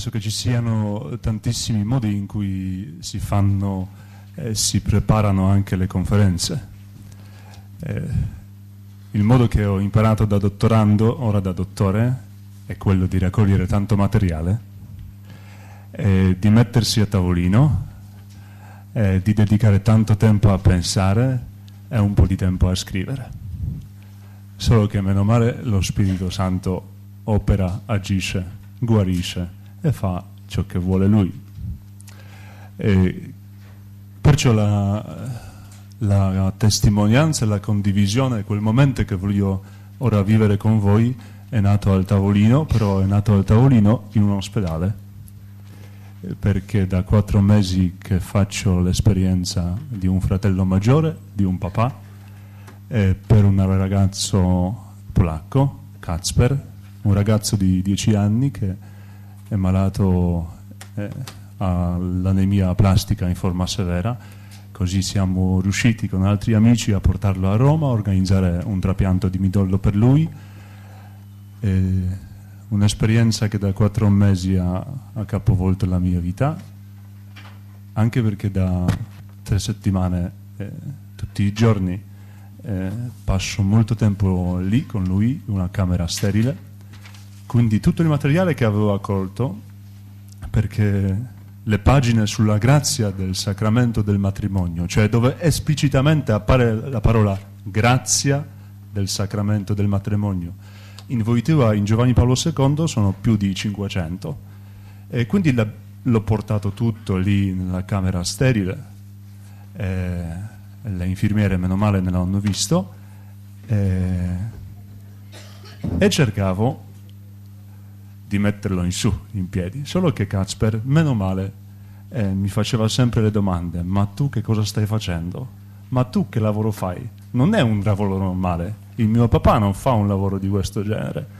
penso che ci siano tantissimi modi in cui si fanno e si preparano anche le conferenze. Eh, il modo che ho imparato da dottorando, ora da dottore, è quello di raccogliere tanto materiale, eh, di mettersi a tavolino, eh, di dedicare tanto tempo a pensare e un po' di tempo a scrivere. Solo che meno male lo Spirito Santo opera, agisce, guarisce e fa ciò che vuole Lui. E perciò la, la testimonianza e la condivisione, quel momento che voglio ora vivere con voi, è nato al tavolino, però è nato al tavolino in un ospedale, perché da quattro mesi che faccio l'esperienza di un fratello maggiore, di un papà, per un ragazzo polacco, Kacper, un ragazzo di dieci anni che è malato, eh, l'anemia plastica in forma severa, così siamo riusciti con altri amici a portarlo a Roma, a organizzare un trapianto di midollo per lui, un'esperienza che da quattro mesi ha, ha capovolto la mia vita, anche perché da tre settimane, eh, tutti i giorni, eh, passo molto tempo lì con lui, in una camera sterile, quindi tutto il materiale che avevo accolto, perché le pagine sulla grazia del sacramento del matrimonio, cioè dove esplicitamente appare la parola grazia del sacramento del matrimonio. In Voitiva, in Giovanni Paolo II, sono più di 500 e quindi l'ho portato tutto lì nella camera sterile. E le infermiere, meno male, ne l'hanno visto e, e cercavo di metterlo in su, in piedi. Solo che Casper, meno male, eh, mi faceva sempre le domande, ma tu che cosa stai facendo? Ma tu che lavoro fai? Non è un lavoro normale, il mio papà non fa un lavoro di questo genere.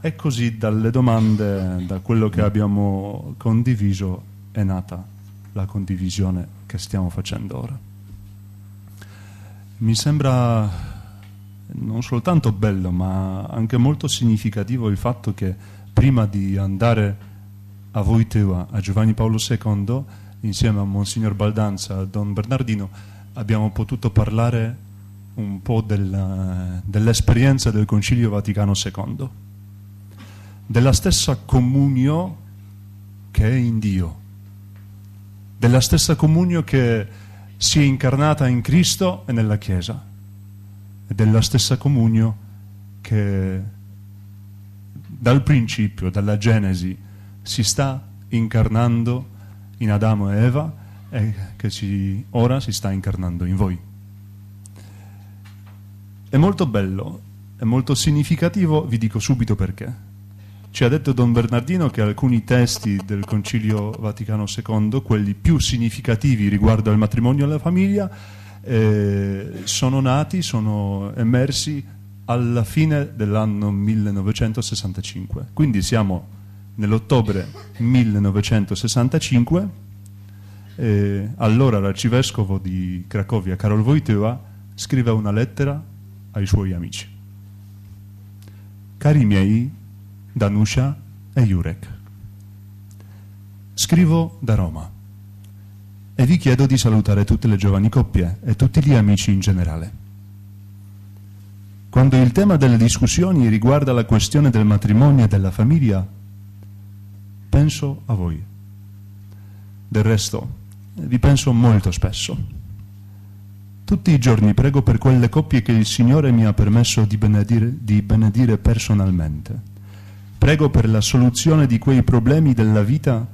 E così dalle domande, da quello che abbiamo condiviso, è nata la condivisione che stiamo facendo ora. Mi sembra non soltanto bello, ma anche molto significativo il fatto che prima di andare a Voiteva, a Giovanni Paolo II, insieme a Monsignor Baldanza, a Don Bernardino, abbiamo potuto parlare un po' del, dell'esperienza del Concilio Vaticano II, della stessa comunio che è in Dio, della stessa comunio che si è incarnata in Cristo e nella Chiesa, e della stessa comunio che dal principio, dalla Genesi, si sta incarnando in Adamo e Eva e che si, ora si sta incarnando in voi. È molto bello, è molto significativo, vi dico subito perché. Ci ha detto Don Bernardino che alcuni testi del Concilio Vaticano II, quelli più significativi riguardo al matrimonio e alla famiglia, eh, sono nati, sono emersi alla fine dell'anno 1965. Quindi siamo nell'ottobre 1965 e allora l'arcivescovo di Cracovia, Karol Wojtyła, scrive una lettera ai suoi amici. Cari miei, Danusia e Jurek, scrivo da Roma e vi chiedo di salutare tutte le giovani coppie e tutti gli amici in generale. Quando il tema delle discussioni riguarda la questione del matrimonio e della famiglia, penso a voi. Del resto, vi penso molto spesso. Tutti i giorni prego per quelle coppie che il Signore mi ha permesso di benedire, di benedire personalmente. Prego per la soluzione di quei problemi della vita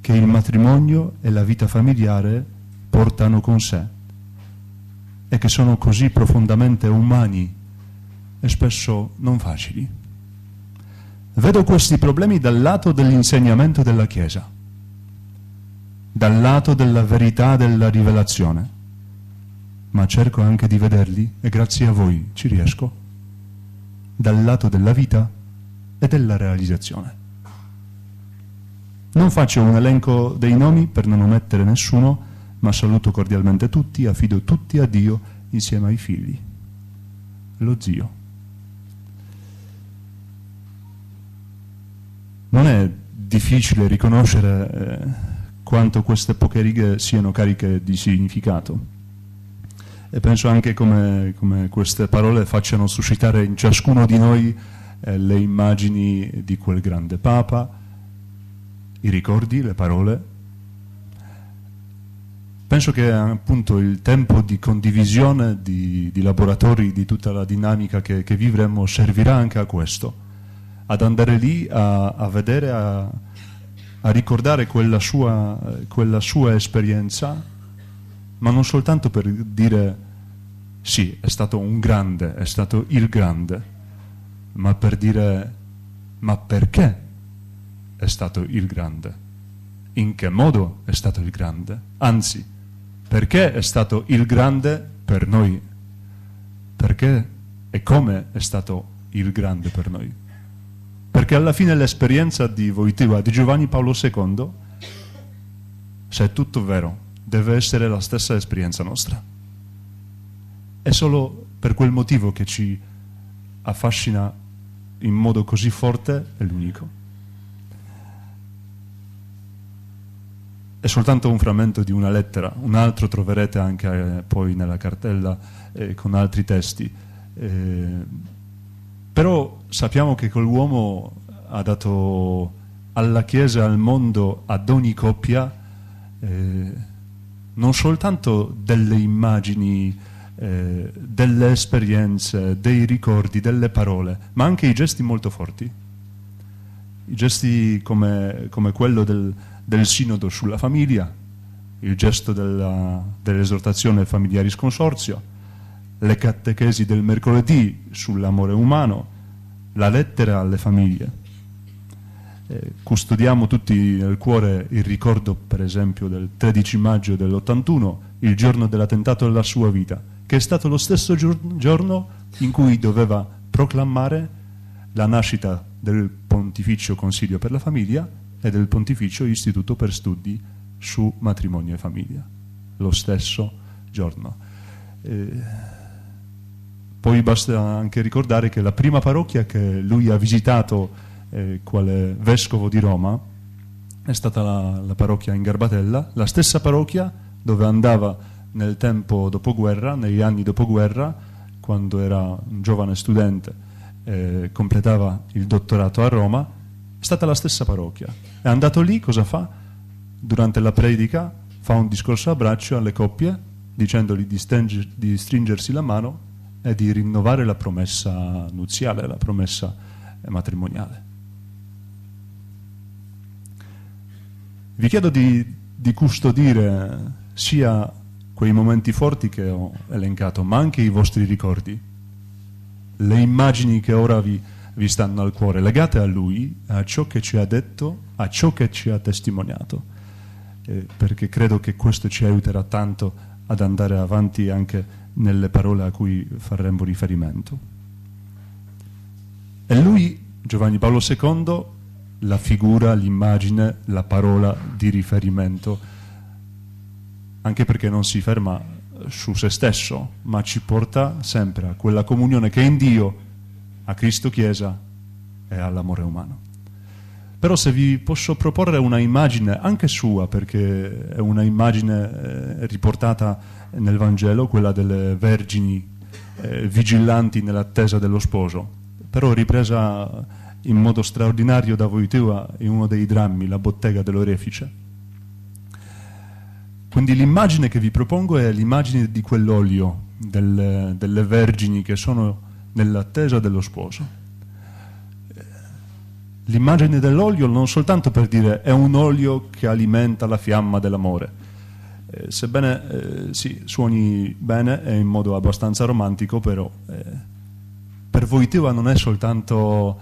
che il matrimonio e la vita familiare portano con sé e che sono così profondamente umani e spesso non facili. Vedo questi problemi dal lato dell'insegnamento della Chiesa, dal lato della verità della rivelazione, ma cerco anche di vederli, e grazie a voi ci riesco, dal lato della vita e della realizzazione. Non faccio un elenco dei nomi per non omettere nessuno, ma saluto cordialmente tutti, affido tutti a Dio insieme ai figli. Lo zio. Non è difficile riconoscere eh, quanto queste poche righe siano cariche di significato. E penso anche come, come queste parole facciano suscitare in ciascuno di noi eh, le immagini di quel grande Papa, i ricordi, le parole. Penso che appunto il tempo di condivisione di, di laboratori, di tutta la dinamica che, che, vivremo, servirà anche a questo, ad andare lì a, a vedere, a, a ricordare quella sua, quella sua esperienza, ma non soltanto per dire sì, è stato un grande, è stato il grande, ma per dire ma perché è stato il grande? In che modo è stato il grande? Anzi, perché è stato il grande per noi? Perché e come è stato il grande per noi? Perché alla fine l'esperienza di Voitiva, di Giovanni Paolo II, se è tutto vero, deve essere la stessa esperienza nostra. È solo per quel motivo che ci affascina in modo così forte è l'unico. È soltanto un frammento di una lettera, un altro troverete anche eh, poi nella cartella eh, con altri testi. Eh, però sappiamo che quell'uomo ha dato alla Chiesa, al mondo, ad ogni coppia, eh, non soltanto delle immagini eh, delle esperienze, dei ricordi, delle parole, ma anche i gesti molto forti. I gesti come, come quello del, del, sinodo sulla famiglia, il gesto dell'esortazione dell familiaris consorzio, le catechesi del mercoledì sull'amore umano, la lettera alle famiglie. Eh, custodiamo tutti nel cuore il ricordo, per esempio, del 13 maggio dell'81, il giorno dell'attentato alla sua vita, che è stato lo stesso giorno in cui doveva proclamare la nascita del Pontificio Consiglio per la Famiglia e del Pontificio Istituto per Studi su Matrimonio e Famiglia, lo stesso giorno. Eh, poi basta anche ricordare che la prima parrocchia che lui ha visitato eh, quale vescovo di Roma è stata la, la parrocchia in Garbatella, la stessa parrocchia dove andava nel tempo dopoguerra, negli anni dopoguerra, quando era un giovane studente, eh, completava il dottorato a Roma, è stata la stessa parrocchia. È andato lì, cosa fa? Durante la predica fa un discorso a braccio alle coppie, dicendogli di, stringersi la mano e di rinnovare la promessa nuziale, la promessa matrimoniale. Vi chiedo di, di custodire sia quei momenti forti che ho elencato, ma anche i vostri ricordi, le immagini che ora vi, vi stanno al cuore, legate a Lui, a ciò che ci ha detto, a ciò che ci ha testimoniato, eh, perché credo che questo ci aiuterà tanto ad andare avanti anche nelle parole a cui faremo riferimento. E lui, Giovanni Paolo II, la figura, l'immagine, la parola di riferimento anche perché non si ferma su se stesso, ma ci porta sempre a quella comunione che è in Dio, a Cristo Chiesa e all'amore umano. Però se vi posso proporre una immagine, anche sua, perché è una immagine eh, riportata nel Vangelo, quella delle vergini eh, vigilanti nell'attesa dello sposo, però ripresa in modo straordinario da Voitua in uno dei drammi, la bottega dell'orefice quindi l'immagine che vi propongo è l'immagine di quell'olio, delle, delle vergini che sono nell'attesa dello sposo. L'immagine dell'olio non soltanto per dire è un olio che alimenta la fiamma dell'amore, eh, sebbene eh, sì, suoni bene e in modo abbastanza romantico, però eh, per Voitiva non è soltanto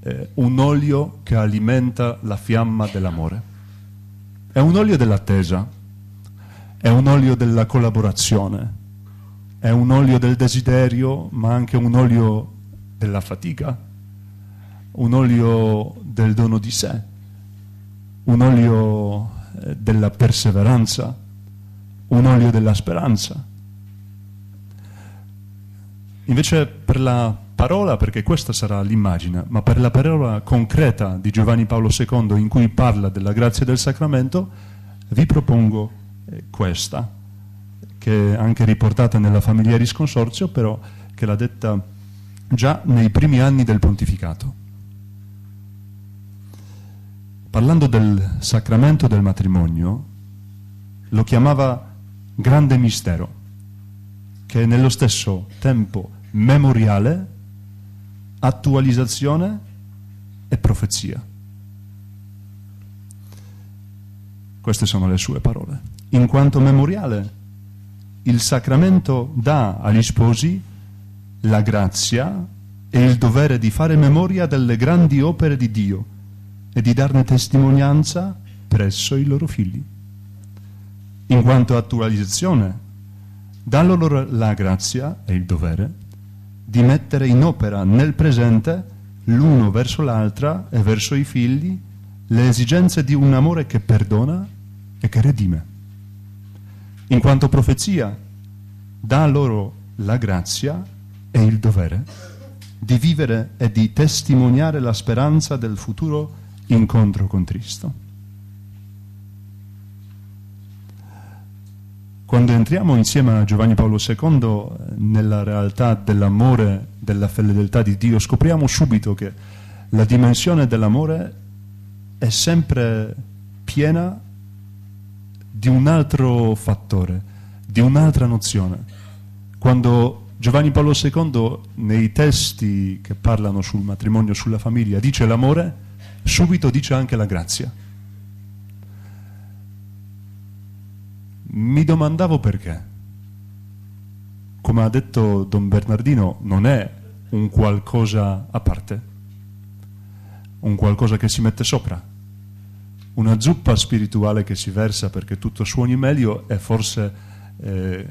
eh, un olio che alimenta la fiamma dell'amore, è un olio dell'attesa, è un olio della collaborazione, è un olio del desiderio, ma anche un olio della fatica, un olio del dono di sé, un olio eh, della perseveranza, un olio della speranza. Invece per la parola, perché questa sarà l'immagine, ma per la parola concreta di Giovanni Paolo II in cui parla della grazia del sacramento, vi propongo eh, questa, che è anche riportata nella Familiaris Consorzio, però che l'ha detta già nei primi anni del pontificato. Parlando del sacramento del matrimonio, lo chiamava grande mistero, che è nello stesso tempo memoriale, attualizzazione e profezia. Queste sono le sue parole. In quanto memoriale, il sacramento dà agli sposi la grazia e il dovere di fare memoria delle grandi opere di Dio e di darne testimonianza presso i loro figli. In quanto attualizzazione, dà loro la grazia e il dovere di mettere in opera nel presente l'uno verso l'altra e verso i figli le esigenze di un amore che perdona e che redime. In quanto profezia, dà loro la grazia e il dovere di vivere e di testimoniare la speranza del futuro incontro con Cristo. Quando entriamo insieme a Giovanni Paolo II nella realtà dell'amore, della fedeltà di Dio, scopriamo subito che la dimensione dell'amore è sempre piena di un altro fattore, di un'altra nozione. Quando Giovanni Paolo II nei testi che parlano sul matrimonio, sulla famiglia, dice l'amore, subito dice anche la grazia. Mi domandavo perché. Come ha detto Don Bernardino, non è un qualcosa a parte, un qualcosa che si mette sopra, una zuppa spirituale che si versa perché tutto suoni meglio e forse, eh,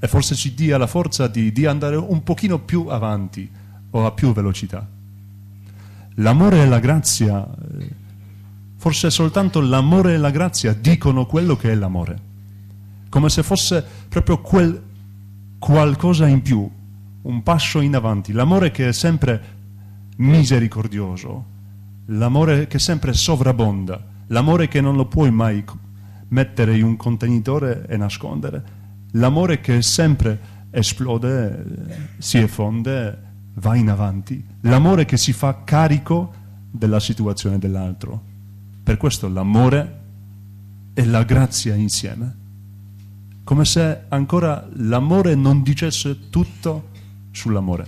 e forse ci dia la forza di, di andare un pochino più avanti o a più velocità. L'amore e la grazia... Eh, Forse soltanto l'amore e la grazia dicono quello che è l'amore, come se fosse proprio quel qualcosa in più, un passo in avanti, l'amore che è sempre misericordioso, l'amore che sempre sovrabbonda, l'amore che non lo puoi mai mettere in un contenitore e nascondere, l'amore che sempre esplode, si effonde, va in avanti, l'amore che si fa carico della situazione dell'altro. Per questo l'amore e la grazia insieme. Come se ancora l'amore non dicesse tutto sull'amore,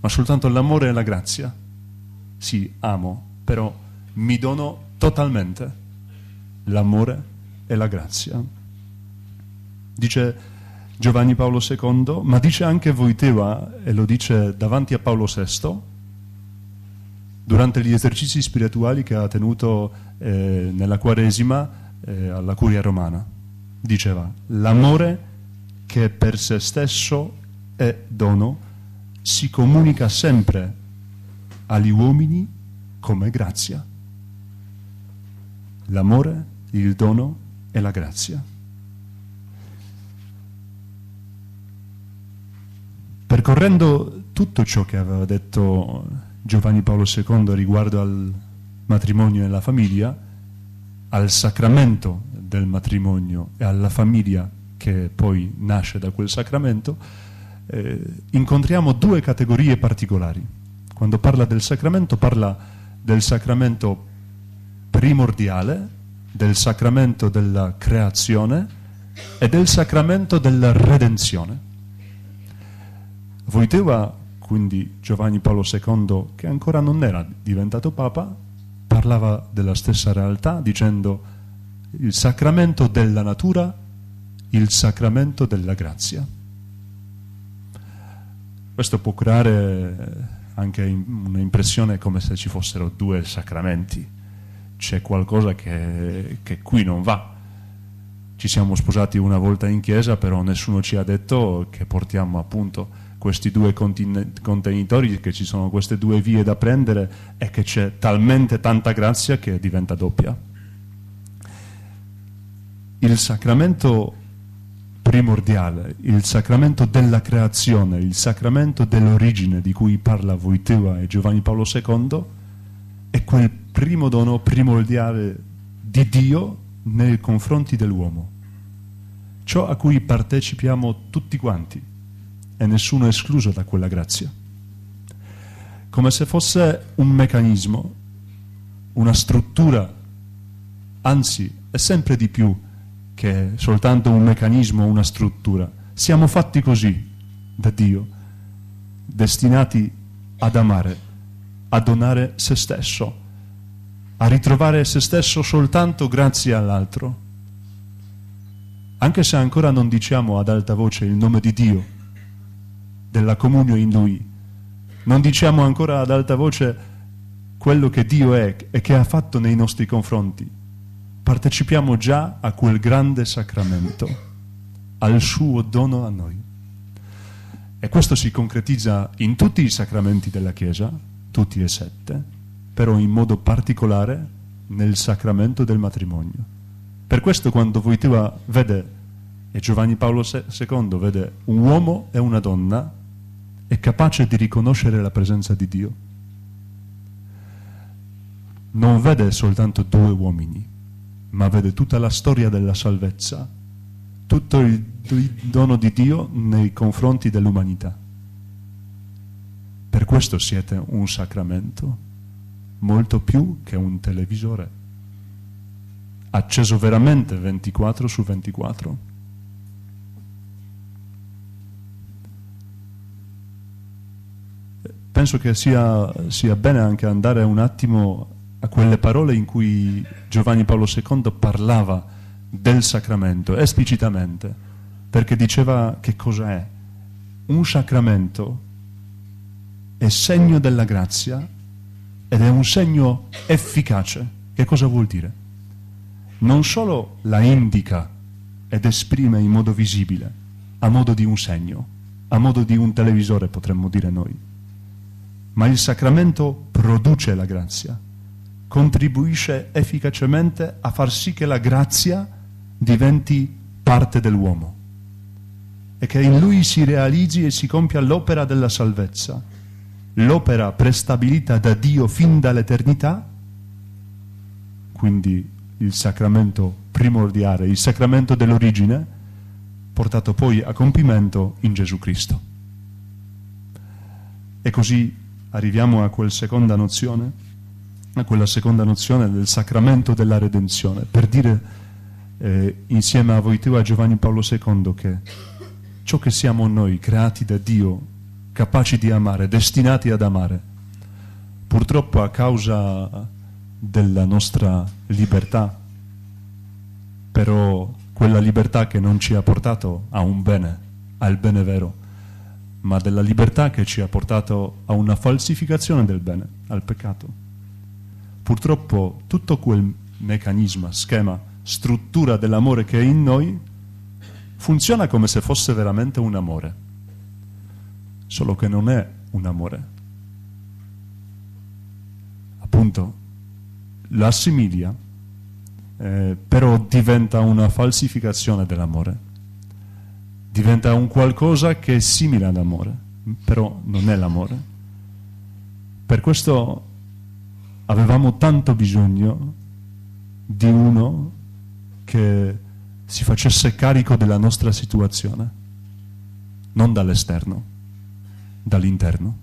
ma soltanto l'amore e la grazia. Sì, amo, però mi dono totalmente l'amore e la grazia. Dice Giovanni Paolo II, ma dice anche Voiteva, e lo dice davanti a Paolo VI, durante gli esercizi spirituali che ha tenuto eh, nella Quaresima eh, alla Curia Romana. Diceva, l'amore che per se stesso è dono si comunica sempre agli uomini come grazia. L'amore, il dono e la grazia. Percorrendo tutto ciò che aveva detto Giovanni Paolo II riguardo al matrimonio e alla famiglia, al sacramento del matrimonio e alla famiglia che poi nasce da quel sacramento, eh, incontriamo due categorie particolari. Quando parla del sacramento parla del sacramento primordiale, del sacramento della creazione e del sacramento della redenzione. Voiteva quindi Giovanni Paolo II, che ancora non era diventato Papa, parlava della stessa realtà dicendo il sacramento della natura, il sacramento della grazia. Questo può creare anche un'impressione come se ci fossero due sacramenti. C'è qualcosa che, che qui non va. Ci siamo sposati una volta in chiesa, però nessuno ci ha detto che portiamo appunto questi due contenitori, che ci sono queste due vie da prendere e che c'è talmente tanta grazia che diventa doppia. Il sacramento primordiale, il sacramento della creazione, il sacramento dell'origine di cui parla Wojtyła e Giovanni Paolo II, è quel primo dono primordiale di Dio nei confronti dell'uomo. Ciò a cui partecipiamo tutti quanti e nessuno escluso da quella grazia. Come se fosse un meccanismo, una struttura, anzi è sempre di più che soltanto un meccanismo, una struttura. Siamo fatti così da Dio, destinati ad amare, a donare se stesso, a ritrovare se stesso soltanto grazie all'altro. Anche se ancora non diciamo ad alta voce il nome di Dio, della comunione in Lui, non diciamo ancora ad alta voce quello che Dio è e che ha fatto nei nostri confronti, partecipiamo già a quel grande sacramento, al suo dono a noi. E questo si concretizza in tutti i sacramenti della Chiesa, tutti e sette, però in modo particolare nel sacramento del matrimonio. Per questo quando Wojtyła vede, e Giovanni Paolo II vede un uomo e una donna, è capace di riconoscere la presenza di Dio. Non vede soltanto due uomini, ma vede tutta la storia della salvezza, tutto il, dono di Dio nei confronti dell'umanità. Per questo siete un sacramento, molto più che un televisore, acceso veramente 24 su 24. Penso che sia, sia bene anche andare un attimo a quelle parole in cui Giovanni Paolo II parlava del sacramento esplicitamente, perché diceva che cosa è. Un sacramento è segno della grazia ed è un segno efficace. Che cosa vuol dire? Non solo la indica ed esprime in modo visibile, a modo di un segno, a modo di un televisore potremmo dire noi, ma il sacramento produce la grazia contribuisce efficacemente a far sì che la grazia diventi parte dell'uomo e che in lui si realizzi e si compia l'opera della salvezza, l'opera prestabilita da Dio fin dall'eternità, quindi il sacramento primordiale, il sacramento dell'origine, portato poi a compimento in Gesù Cristo. E così arriviamo a quella seconda nozione? A quella seconda nozione del sacramento della redenzione, per dire eh, insieme a voi tu a Giovanni Paolo II che ciò che siamo noi, creati da Dio, capaci di amare, destinati ad amare, purtroppo a causa della nostra libertà, però quella libertà che non ci ha portato a un bene, al bene vero, ma della libertà che ci ha portato a una falsificazione del bene, al peccato. Purtroppo tutto quel meccanismo, schema, struttura dell'amore che è in noi funziona come se fosse veramente un amore, solo che non è un amore. Appunto, l'assimiglia, eh, però diventa una falsificazione dell'amore, diventa un qualcosa che è simile ad amore, però non è l'amore. Per questo avevamo tanto bisogno di uno che si facesse carico della nostra situazione, non dall'esterno, dall'interno.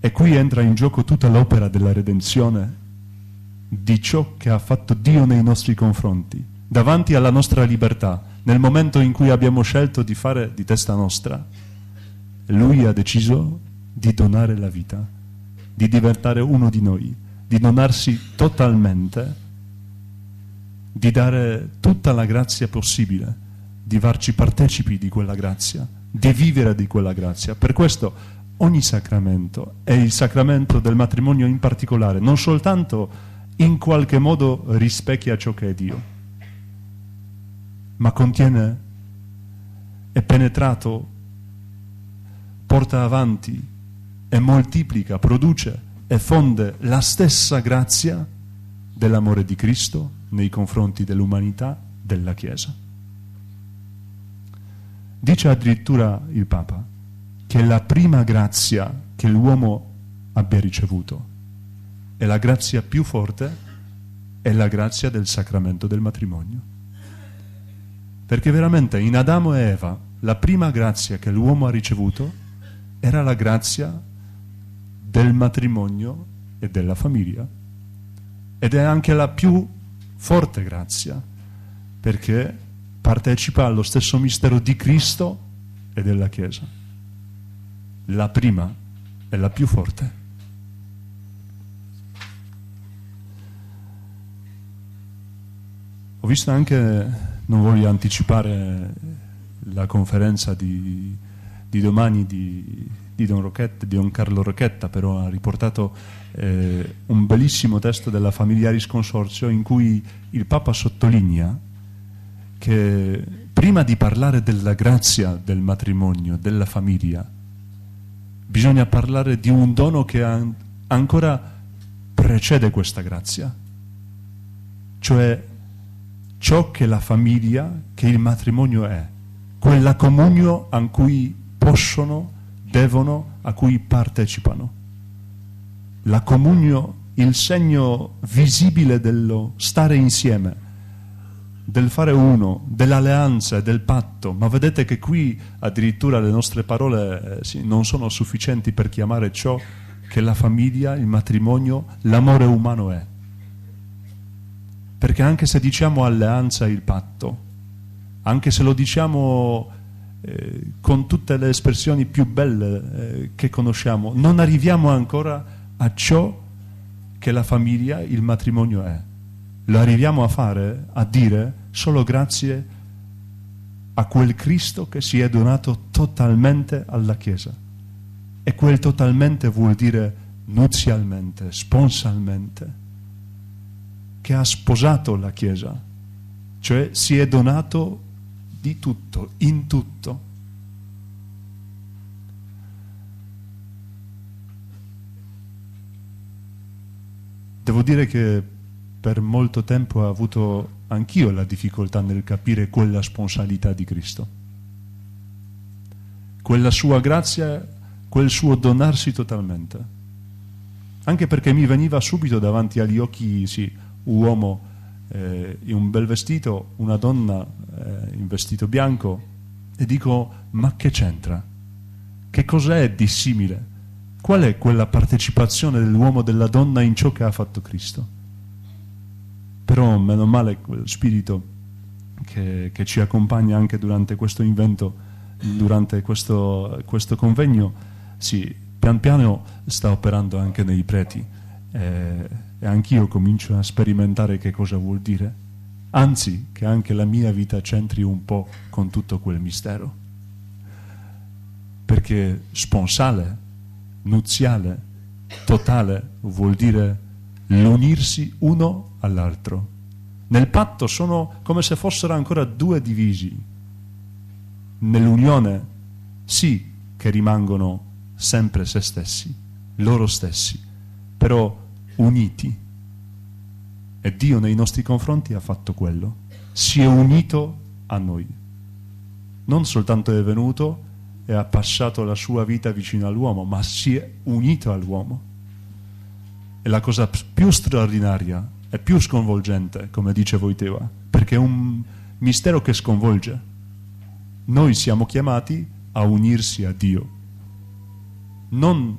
E qui entra in gioco tutta l'opera della redenzione di ciò che ha fatto Dio nei nostri confronti, davanti alla nostra libertà, nel momento in cui abbiamo scelto di fare di testa nostra. Lui ha deciso di donare la vita di diventare uno di noi, di donarsi totalmente, di dare tutta la grazia possibile, di farci partecipi di quella grazia, di vivere di quella grazia. Per questo ogni sacramento, e il sacramento del matrimonio in particolare, non soltanto in qualche modo rispecchia ciò che è Dio, ma contiene, è penetrato, porta avanti e moltiplica, produce e fonde la stessa grazia dell'amore di Cristo nei confronti dell'umanità, della Chiesa. Dice addirittura il Papa che la prima grazia che l'uomo abbia ricevuto e la grazia più forte è la grazia del sacramento del matrimonio. Perché veramente in Adamo e Eva la prima grazia che l'uomo ha ricevuto era la grazia del matrimonio e della famiglia. Ed è anche la più forte grazia, perché partecipa allo stesso mistero di Cristo e della Chiesa. La prima è la più forte. Ho visto anche, non voglio anticipare la conferenza di, di domani di, di, Don Rocchetta, di Don Carlo Rocchetta, però ha riportato eh, un bellissimo testo della Familiaris Consorzio in cui il Papa sottolinea che prima di parlare della grazia del matrimonio, della famiglia, bisogna parlare di un dono che an ancora precede questa grazia, cioè ciò che la famiglia, che il matrimonio è, quella comunione a cui possono, devono, a cui partecipano. La comunione, il segno visibile dello stare insieme, del fare uno, dell'alleanza del patto, ma vedete che qui addirittura le nostre parole eh, non sono sufficienti per chiamare ciò che la famiglia, il matrimonio, l'amore umano è. Perché anche se diciamo alleanza il patto, anche se lo diciamo eh, con tutte le espressioni più belle eh, che conosciamo, non arriviamo ancora a ciò che la famiglia, il matrimonio è. Lo arriviamo a fare, a dire, solo grazie a quel Cristo che si è donato totalmente alla Chiesa. E quel totalmente vuol dire nuzialmente, sponsalmente che ha sposato la Chiesa, cioè si è donato di tutto, in tutto. Devo dire che per molto tempo ho avuto anch'io la difficoltà nel capire quella sponsalità di Cristo, quella sua grazia, quel suo donarsi totalmente, anche perché mi veniva subito davanti agli occhi, sì, uomo eh, in un bel vestito, una donna eh, in vestito bianco e dico ma che c'entra? Che cos'è di simile? Qual è quella partecipazione dell'uomo e della donna in ciò che ha fatto Cristo? Però meno male quel spirito che, che ci accompagna anche durante questo invento, durante questo, questo convegno, sì, pian piano sta operando anche nei preti. Eh, e anch'io comincio a sperimentare che cosa vuol dire, anzi che anche la mia vita c'entri un po' con tutto quel mistero. Perché sponsale, nuziale, totale vuol dire l'unirsi uno all'altro. Nel patto sono come se fossero ancora due divisi. Nell'unione sì che rimangono sempre se stessi, loro stessi, però uniti. E Dio nei nostri confronti ha fatto quello. Si è unito a noi. Non soltanto è venuto e ha passato la sua vita vicino all'uomo, ma si è unito all'uomo. E la cosa più straordinaria e più sconvolgente, come dice Voiteva, perché è un mistero che sconvolge. Noi siamo chiamati a unirsi a Dio, non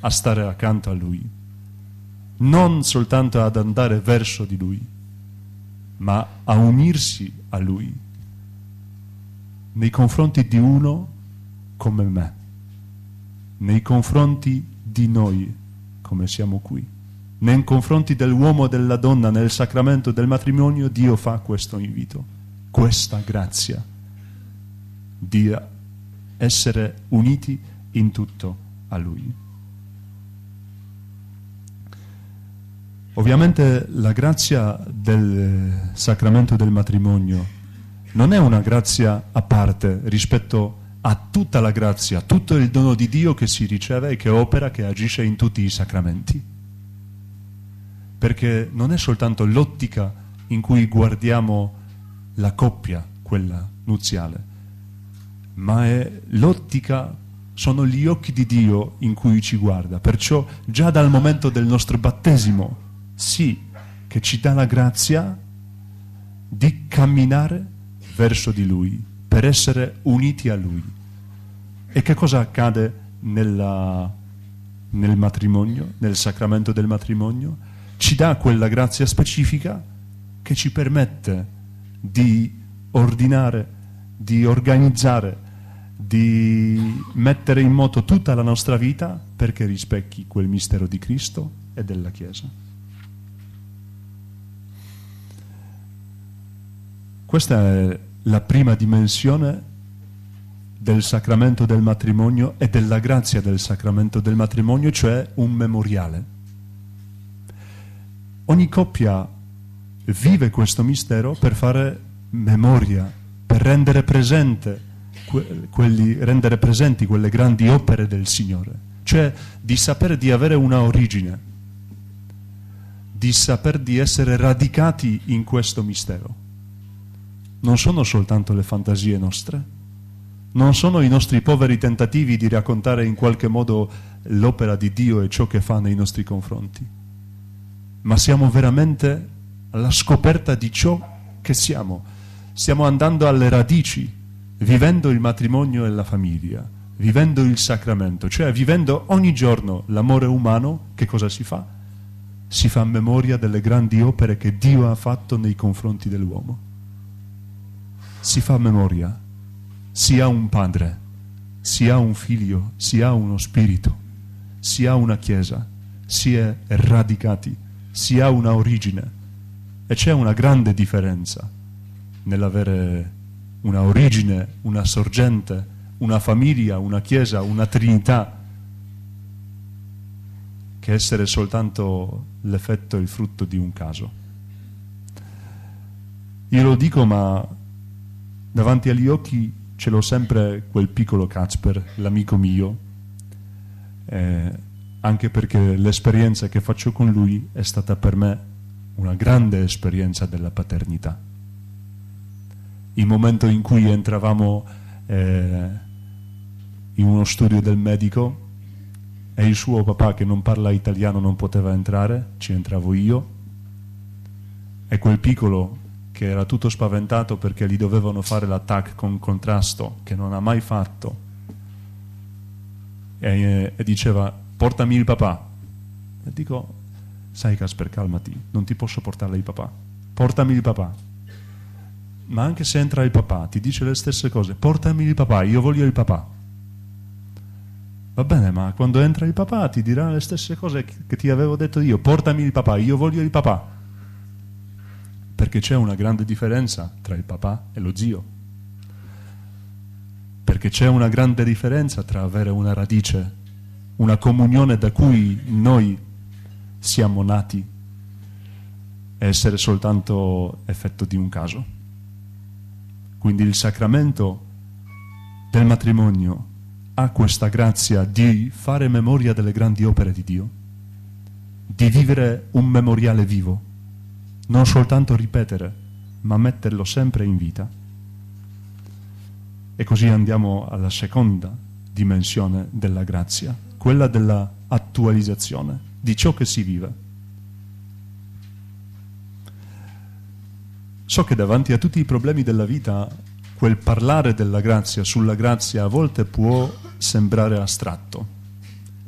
a stare accanto a Lui non soltanto ad andare verso di Lui, ma a unirsi a Lui nei confronti di uno come me, nei confronti di noi come siamo qui, nei confronti dell'uomo e della donna nel sacramento del matrimonio Dio fa questo invito, questa grazia di essere uniti in tutto a Lui. Ovviamente la grazia del sacramento del matrimonio non è una grazia a parte rispetto a tutta la grazia, tutto il dono di Dio che si riceve e che opera, che agisce in tutti i sacramenti. Perché non è soltanto l'ottica in cui guardiamo la coppia, quella nuziale, ma è l'ottica, sono gli occhi di Dio in cui ci guarda. Perciò già dal momento del nostro battesimo, sì, che ci dà la grazia di camminare verso di Lui, per essere uniti a Lui. E che cosa accade nella, nel matrimonio, nel sacramento del matrimonio? Ci dà quella grazia specifica che ci permette di ordinare, di organizzare, di mettere in moto tutta la nostra vita perché rispecchi quel mistero di Cristo e della Chiesa. Questa è la prima dimensione del sacramento del matrimonio e della grazia del sacramento del matrimonio, cioè un memoriale. Ogni coppia vive questo mistero per fare memoria, per rendere, presente, quelli, rendere presenti quelle grandi opere del Signore, cioè di sapere di avere una origine, di saper di essere radicati in questo mistero non sono soltanto le fantasie nostre, non sono i nostri poveri tentativi di raccontare in qualche modo l'opera di Dio e ciò che fa nei nostri confronti, ma siamo veramente alla scoperta di ciò che siamo. Stiamo andando alle radici, vivendo il matrimonio e la famiglia, vivendo il sacramento, cioè vivendo ogni giorno l'amore umano, che cosa si fa? Si fa memoria delle grandi opere che Dio ha fatto nei confronti dell'uomo si fa memoria, si ha un padre, si ha un figlio, si ha uno spirito, si ha una chiesa, si è radicati, si ha una origine e c'è una grande differenza nell'avere una origine, una sorgente, una famiglia, una chiesa, una trinità che essere soltanto l'effetto e il frutto di un caso. Io lo dico ma davanti agli occhi ce l'ho sempre quel piccolo Casper, l'amico mio, eh, anche perché l'esperienza che faccio con lui è stata per me una grande esperienza della paternità. Il momento in cui entravamo eh, in uno studio del medico e il suo papà che non parla italiano non poteva entrare, ci entravo io, e quel piccolo che era tutto spaventato perché gli dovevano fare l'attacco con contrasto che non ha mai fatto. E, e diceva portami il papà. E dico sai Casper calmati non ti posso portare il papà. Portami il papà. Ma anche se entra il papà ti dice le stesse cose portami il papà io voglio il papà. Va bene ma quando entra il papà ti dirà le stesse cose che ti avevo detto io portami il papà io voglio il papà perché c'è una grande differenza tra il papà e lo zio, perché c'è una grande differenza tra avere una radice, una comunione da cui noi siamo nati e essere soltanto effetto di un caso. Quindi il sacramento del matrimonio ha questa grazia di fare memoria delle grandi opere di Dio, di vivere un memoriale vivo non soltanto ripetere, ma metterlo sempre in vita. E così andiamo alla seconda dimensione della grazia, quella dell'attualizzazione di ciò che si vive. So che davanti a tutti i problemi della vita quel parlare della grazia sulla grazia a volte può sembrare astratto,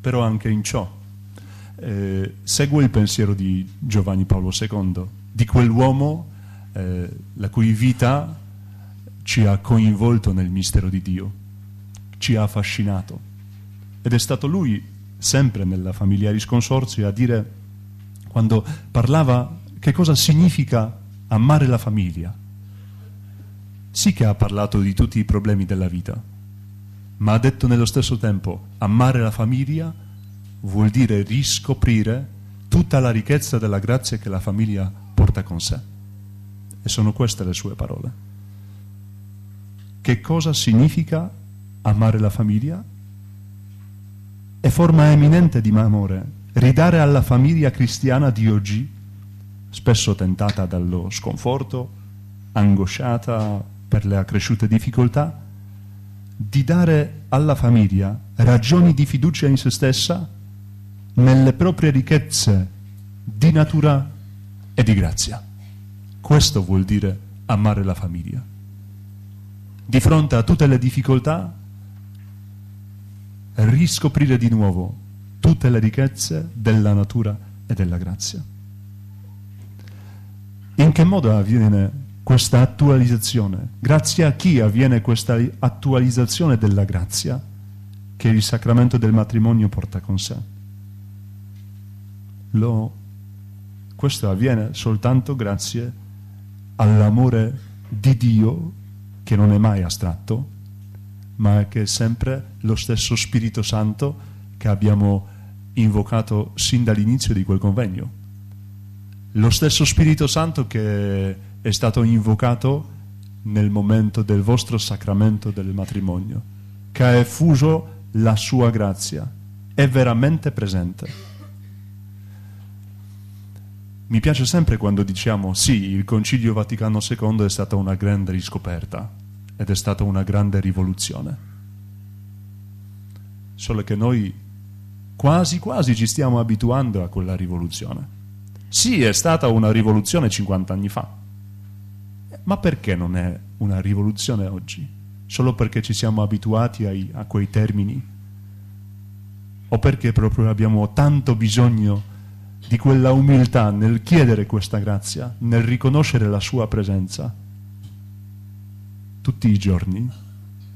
però anche in ciò eh, seguo il pensiero di Giovanni Paolo II di quell'uomo eh, la cui vita ci ha coinvolto nel mistero di Dio, ci ha affascinato. Ed è stato lui, sempre nella Familiaris Consorzio, a dire, quando parlava che cosa significa amare la famiglia. Sì che ha parlato di tutti i problemi della vita, ma ha detto nello stesso tempo, amare la famiglia vuol dire riscoprire tutta la ricchezza della grazia che la famiglia ha porta con sé. E sono queste le sue parole. Che cosa significa amare la famiglia? È forma eminente di amore ridare alla famiglia cristiana di oggi, spesso tentata dallo sconforto, angosciata per le accresciute difficoltà, di dare alla famiglia ragioni di fiducia in se stessa nelle proprie ricchezze di natura e di grazia. Questo vuol dire amare la famiglia. Di fronte a tutte le difficoltà, riscoprire di nuovo tutte le ricchezze della natura e della grazia. In che modo avviene questa attualizzazione? Grazie a chi avviene questa attualizzazione della grazia che il sacramento del matrimonio porta con sé? Lo, questo avviene soltanto grazie all'amore di Dio che non è mai astratto, ma che è sempre lo stesso Spirito Santo che abbiamo invocato sin dall'inizio di quel convegno. Lo stesso Spirito Santo che è stato invocato nel momento del vostro sacramento del matrimonio, che ha effuso la sua grazia, è veramente presente. Mi piace sempre quando diciamo sì, il Concilio Vaticano II è stata una grande riscoperta ed è stata una grande rivoluzione. Solo che noi quasi quasi ci stiamo abituando a quella rivoluzione. Sì, è stata una rivoluzione 50 anni fa, ma perché non è una rivoluzione oggi? Solo perché ci siamo abituati ai, a quei termini? O perché proprio abbiamo tanto bisogno di quella umiltà nel chiedere questa grazia, nel riconoscere la sua presenza? Tutti i giorni,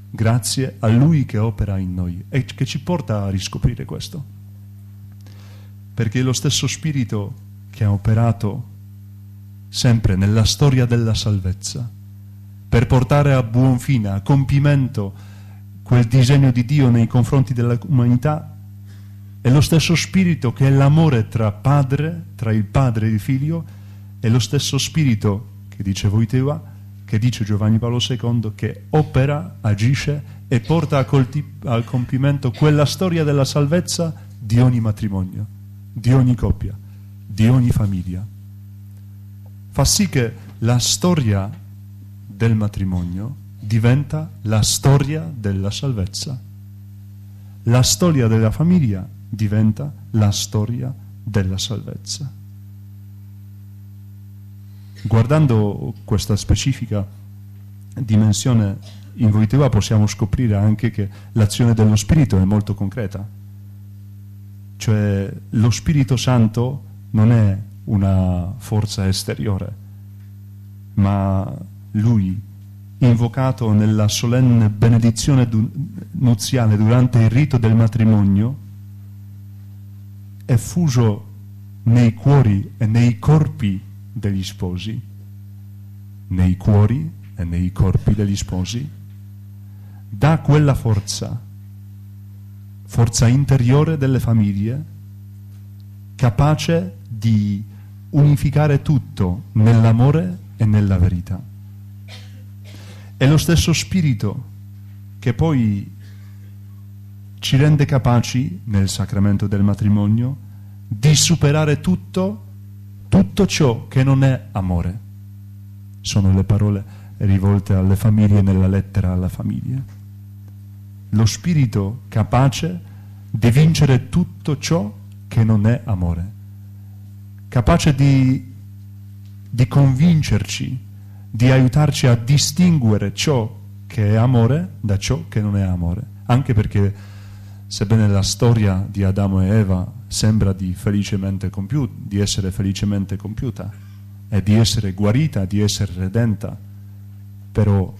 grazie a Lui che opera in noi e che ci porta a riscoprire questo. Perché lo stesso Spirito che ha operato sempre nella storia della salvezza, per portare a buon fine, a compimento quel disegno di Dio nei confronti dell'umanità, è lo stesso spirito che è l'amore tra padre, tra il padre e il figlio, è lo stesso spirito che dice Voiteva, che dice Giovanni Paolo II, che opera, agisce e porta a al compimento quella storia della salvezza di ogni matrimonio, di ogni coppia, di ogni famiglia fa sì che la storia del matrimonio diventa la storia della salvezza. La storia della famiglia diventa la storia della salvezza. Guardando questa specifica dimensione intuitiva possiamo scoprire anche che l'azione dello Spirito è molto concreta. Cioè lo Spirito Santo non è una forza esteriore, ma lui, invocato nella solenne benedizione nuziale durante il rito del matrimonio, è fuso nei cuori e nei corpi degli sposi, nei cuori e nei corpi degli sposi, dà quella forza, forza interiore delle famiglie, capace di unificare tutto nell'amore e nella verità. È lo stesso spirito che poi ci rende capaci, nel sacramento del matrimonio, di superare tutto, tutto ciò che non è amore. Sono le parole rivolte alle famiglie nella lettera alla famiglia. Lo spirito capace di vincere tutto ciò che non è amore capace di, di convincerci, di aiutarci a distinguere ciò che è amore da ciò che non è amore. Anche perché, sebbene la storia di Adamo e Eva sembra di, compiuta, di essere felicemente compiuta e di essere guarita, di essere redenta, però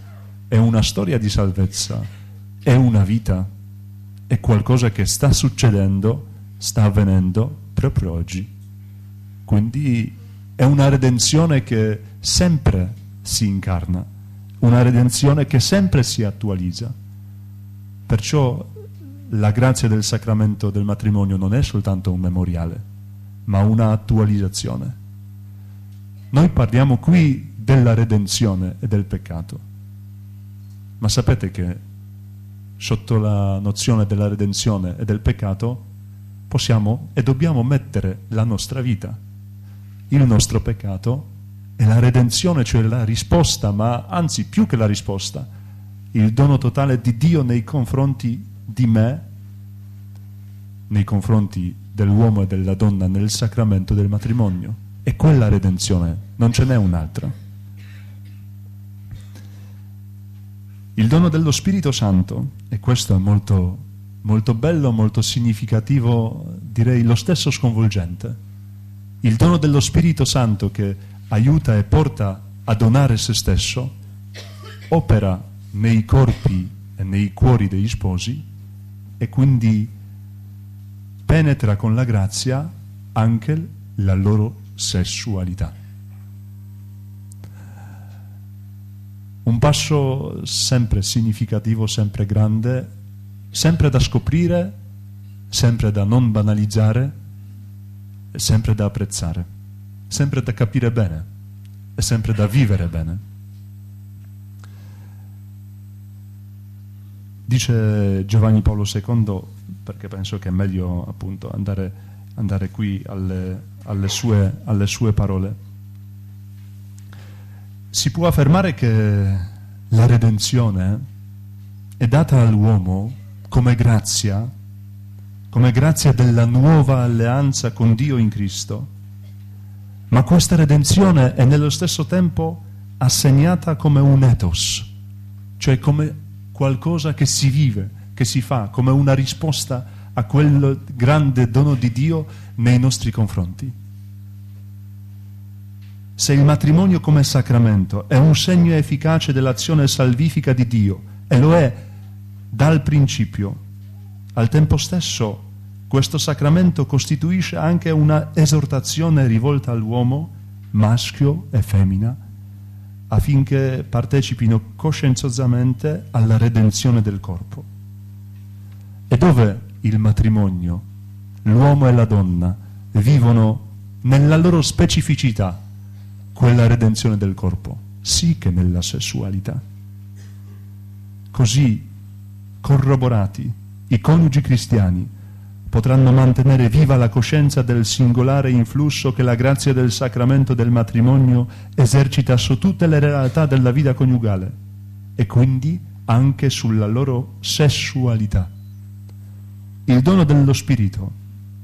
è una storia di salvezza, è una vita, è qualcosa che sta succedendo, sta avvenendo proprio oggi. Quindi è una redenzione che sempre si incarna, una redenzione che sempre si attualizza. Perciò la grazia del sacramento del matrimonio non è soltanto un memoriale, ma una attualizzazione. Noi parliamo qui della redenzione e del peccato, ma sapete che sotto la nozione della redenzione e del peccato possiamo e dobbiamo mettere la nostra vita il nostro peccato è la redenzione, cioè la risposta, ma anzi più che la risposta, il dono totale di Dio nei confronti di me, nei confronti dell'uomo e della donna nel sacramento del matrimonio. E quella redenzione, non ce n'è un'altra. Il dono dello Spirito Santo, e questo è molto, molto bello, molto significativo, direi lo stesso sconvolgente. Il dono dello Spirito Santo che aiuta e porta a donare se stesso, opera nei corpi e nei cuori degli sposi e quindi penetra con la grazia anche la loro sessualità. Un passo sempre significativo, sempre grande, sempre da scoprire, sempre da non banalizzare, sempre da apprezzare, sempre da capire bene e sempre da vivere bene. Dice Giovanni Paolo II, perché penso che è meglio appunto andare, andare qui alle, alle, sue, alle sue parole, si può affermare che la redenzione è data all'uomo come grazia, come grazia della nuova alleanza con Dio in Cristo, ma questa redenzione è nello stesso tempo assegnata come un ethos, cioè come qualcosa che si vive, che si fa, come una risposta a quel grande dono di Dio nei nostri confronti. Se il matrimonio come sacramento è un segno efficace dell'azione salvifica di Dio, e lo è dal principio, al tempo stesso questo sacramento costituisce anche una esortazione rivolta all'uomo, maschio e femmina, affinché partecipino coscienziosamente alla redenzione del corpo. E dove il matrimonio, l'uomo e la donna vivono nella loro specificità quella redenzione del corpo, sì che nella sessualità. Così corroborati i coniugi cristiani potranno mantenere viva la coscienza del singolare influsso che la grazia del sacramento del matrimonio esercita su tutte le realtà della vita coniugale e quindi anche sulla loro sessualità. Il dono dello Spirito,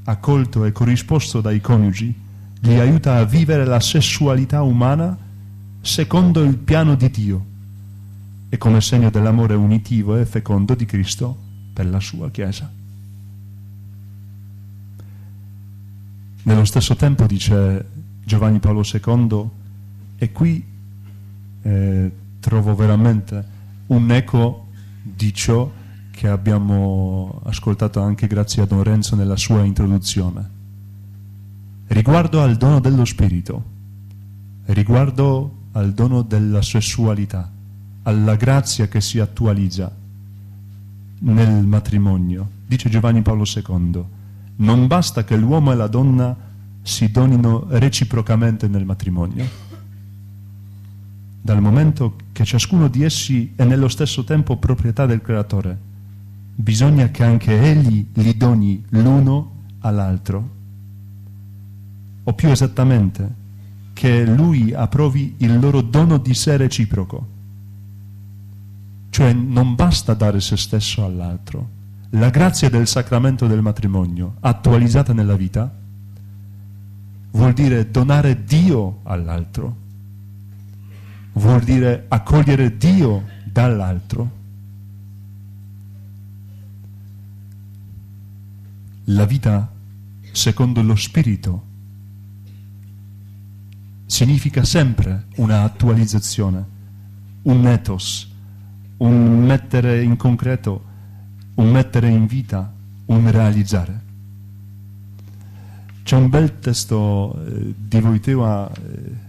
accolto e corrisposto dai coniugi, li aiuta a vivere la sessualità umana secondo il piano di Dio e come segno dell'amore unitivo e fecondo di Cristo per la sua Chiesa. Nello stesso tempo dice Giovanni Paolo II, e qui eh, trovo veramente un eco di ciò che abbiamo ascoltato anche grazie a Don Renzo nella sua introduzione. Riguardo al dono dello spirito, riguardo al dono della sessualità, alla grazia che si attualizza nel matrimonio, dice Giovanni Paolo II, non basta che l'uomo e la donna si donino reciprocamente nel matrimonio. Dal momento che ciascuno di essi è nello stesso tempo proprietà del creatore, bisogna che anche egli li doni l'uno all'altro. O più esattamente, che lui approvi il loro dono di sé reciproco. Cioè non basta dare se stesso all'altro, la grazia del sacramento del matrimonio, attualizzata nella vita, vuol dire donare Dio all'altro, vuol dire accogliere Dio dall'altro. La vita secondo lo Spirito significa sempre una attualizzazione, un ethos, un mettere in concreto un mettere in vita, un realizzare. C'è un bel testo eh, di Wojtyła eh,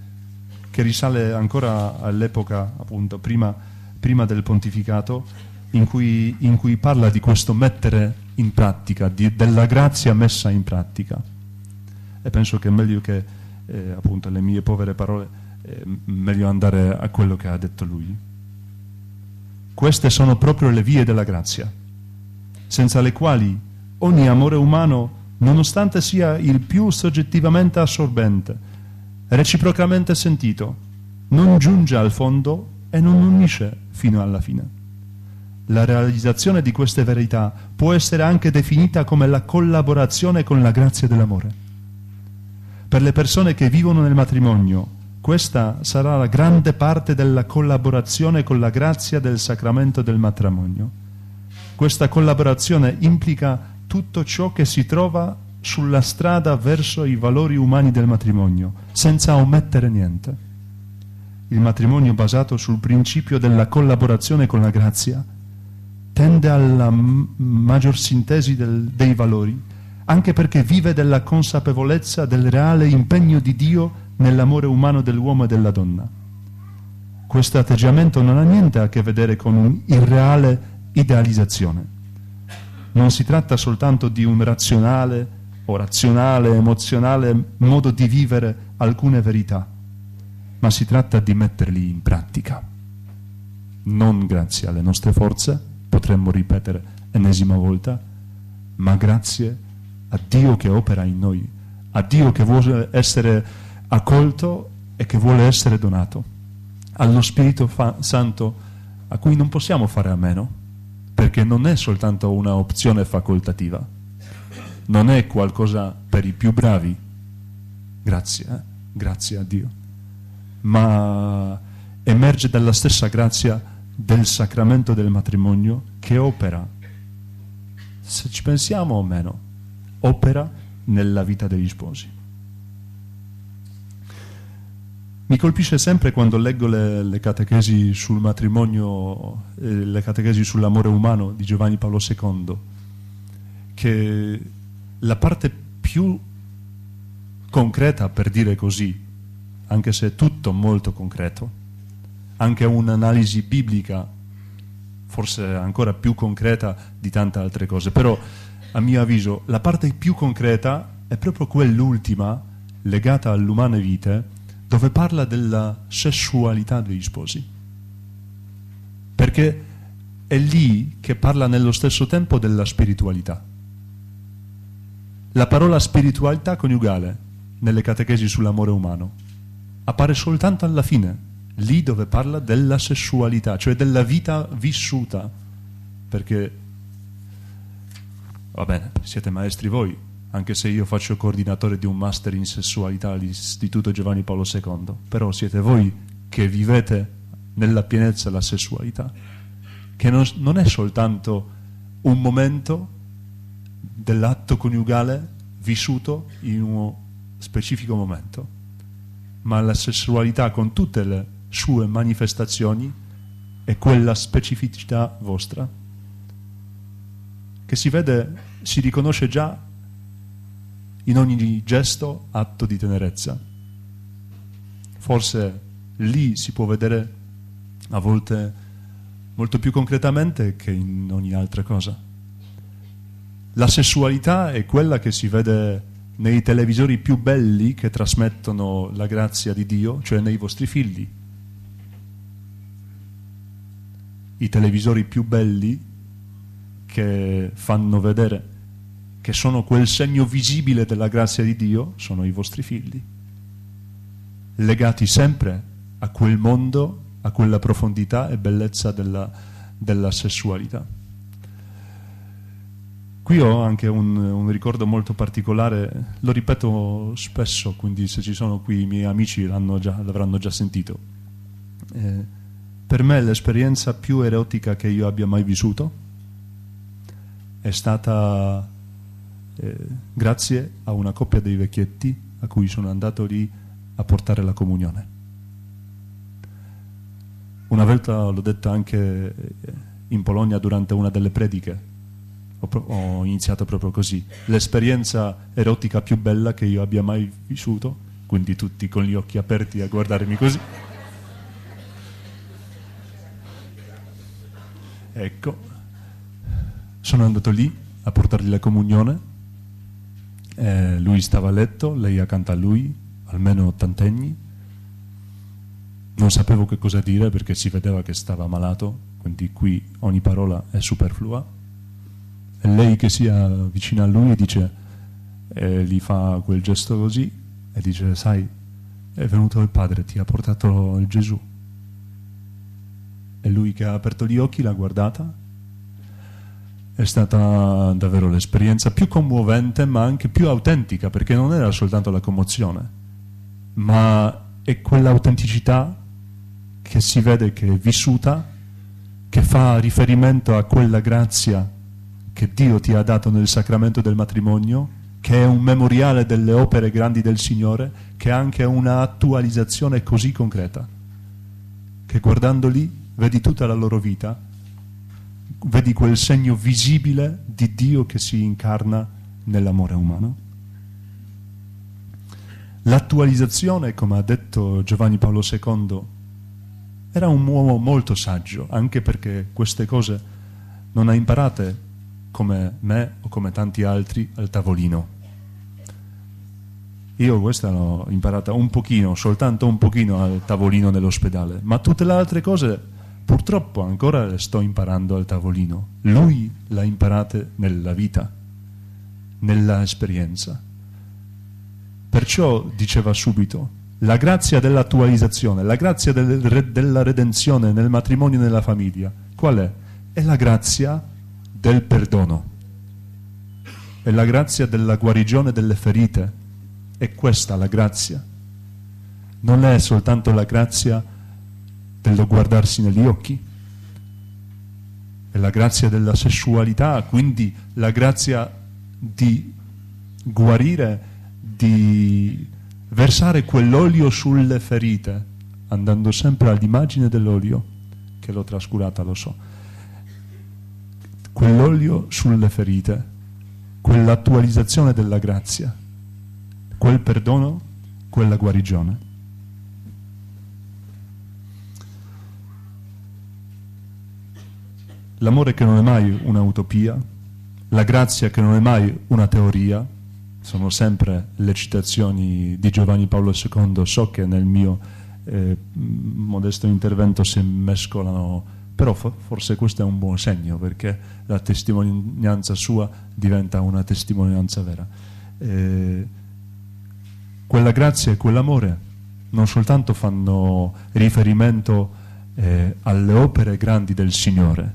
che risale ancora all'epoca, appunto, prima, prima del pontificato, in cui, in cui, parla di questo mettere in pratica, di, della grazia messa in pratica. E penso che è meglio che, eh, appunto, le mie povere parole, eh, meglio andare a quello che ha detto lui. Queste sono proprio le vie della grazia senza le quali ogni amore umano, nonostante sia il più soggettivamente assorbente, reciprocamente sentito, non giunge al fondo e non unisce fino alla fine. la realizzazione di queste verità può essere anche definita come la collaborazione con la grazia dell'amore. Per le persone che vivono nel matrimonio, questa sarà la grande parte della collaborazione con la grazia del sacramento del matrimonio. Questa collaborazione implica tutto ciò che si trova sulla strada verso i valori umani del matrimonio, senza omettere niente. Il matrimonio basato sul principio della collaborazione con la grazia tende alla maggior sintesi del, dei valori, anche perché vive della consapevolezza del reale impegno di Dio nell'amore umano dell'uomo e della donna. Questo atteggiamento non ha niente a che vedere con un'irreale idealizzazione. Non si tratta soltanto di un razionale o razionale, emozionale modo di vivere alcune verità, ma si tratta di metterli in pratica. Non grazie alle nostre forze, potremmo ripetere ennesima volta, ma grazie a Dio che opera in noi, a Dio che vuole essere accolto e che vuole essere donato, allo Spirito Santo a cui non possiamo fare a meno, perché non è soltanto una opzione facoltativa, non è qualcosa per i più bravi, grazie, eh? grazie a Dio, ma emerge dalla stessa grazia del sacramento del matrimonio che opera, se ci pensiamo o meno, opera nella vita degli sposi. Mi colpisce sempre quando leggo le, le catechesi sul matrimonio, eh, le catechesi sull'amore umano di Giovanni Paolo II, che la parte più concreta, per dire così, anche se è tutto molto concreto, anche un'analisi biblica, forse ancora più concreta di tante altre cose, però a mio avviso la parte più concreta è proprio quell'ultima legata all'umane vite, dove parla della sessualità degli sposi. Perché è lì che parla nello stesso tempo della spiritualità. La parola spiritualità coniugale nelle catechesi sull'amore umano appare soltanto alla fine lì dove parla della sessualità, cioè della vita vissuta, perché, va bene, siete maestri voi, anche se io faccio coordinatore di un master in sessualità all'Istituto Giovanni Paolo II, però siete voi che vivete nella pienezza la sessualità, che non, non è soltanto un momento dell'atto coniugale vissuto in uno specifico momento, ma la sessualità con tutte le sue manifestazioni e quella specificità vostra che si vede, si riconosce già in ogni gesto, atto di tenerezza. Forse lì si può vedere a volte molto più concretamente che in ogni altra cosa. La sessualità è quella che si vede nei televisori più belli che trasmettono la grazia di Dio, cioè nei vostri figli, i televisori più belli che fanno vedere che sono quel segno visibile della grazia di Dio, sono i vostri figli, legati sempre a quel mondo, a quella profondità e bellezza della, della sessualità. Qui ho anche un, un, ricordo molto particolare, lo ripeto spesso, quindi se ci sono qui i miei amici già, l'avranno già sentito. Eh, per me l'esperienza più erotica che io abbia mai vissuto è stata eh, grazie a una coppia dei vecchietti a cui sono andato lì a portare la comunione. Una volta l'ho detto anche eh, in Polonia durante una delle prediche, ho, ho iniziato proprio così, l'esperienza erotica più bella che io abbia mai vissuto, quindi tutti con gli occhi aperti a guardarmi così. Ecco, sono andato lì a portargli la comunione, eh, lui stava a letto, lei accanto a lui, almeno ottantenni, non sapevo che cosa dire perché si vedeva che stava malato, quindi qui ogni parola è superflua, e lei che sia vicina a lui dice, e gli fa quel gesto così, e dice, sai, è venuto il padre, ti ha portato il Gesù. E lui che ha aperto gli occhi l'ha guardata è stata davvero l'esperienza più commovente ma anche più autentica perché non era soltanto la commozione ma è quell'autenticità che si vede che è vissuta che fa riferimento a quella grazia che Dio ti ha dato nel sacramento del matrimonio che è un memoriale delle opere grandi del Signore che è anche una attualizzazione così concreta che guardando lì vedi tutta la loro vita vedi quel segno visibile di Dio che si incarna nell'amore umano. L'attualizzazione, come ha detto Giovanni Paolo II, era un uomo molto saggio, anche perché queste cose non ha imparate come me o come tanti altri al tavolino. Io questa l'ho imparata un pochino, soltanto un pochino al tavolino dell'ospedale, ma tutte le altre cose Purtroppo ancora le sto imparando al tavolino. Lui l'ha imparate nella vita, nella esperienza. Perciò diceva subito, la grazia dell'attualizzazione, la grazia del, della redenzione nel matrimonio e nella famiglia, qual è? È la grazia del perdono, è la grazia della guarigione delle ferite, è questa la grazia. Non è soltanto la grazia dello guardarsi negli occhi. È la grazia della sessualità, quindi la grazia di guarire, di versare quell'olio sulle ferite, andando sempre all'immagine dell'olio, che l'ho trascurata, lo so. Quell'olio sulle ferite, quell'attualizzazione della grazia, quel perdono, quella guarigione. L'amore che non è mai un'utopia, la grazia che non è mai una teoria, sono sempre le citazioni di Giovanni Paolo II, so che nel mio eh, modesto intervento si mescolano, però forse questo è un buon segno perché la testimonianza sua diventa una testimonianza vera. Eh, quella grazia e quell'amore non soltanto fanno riferimento eh, alle opere grandi del Signore,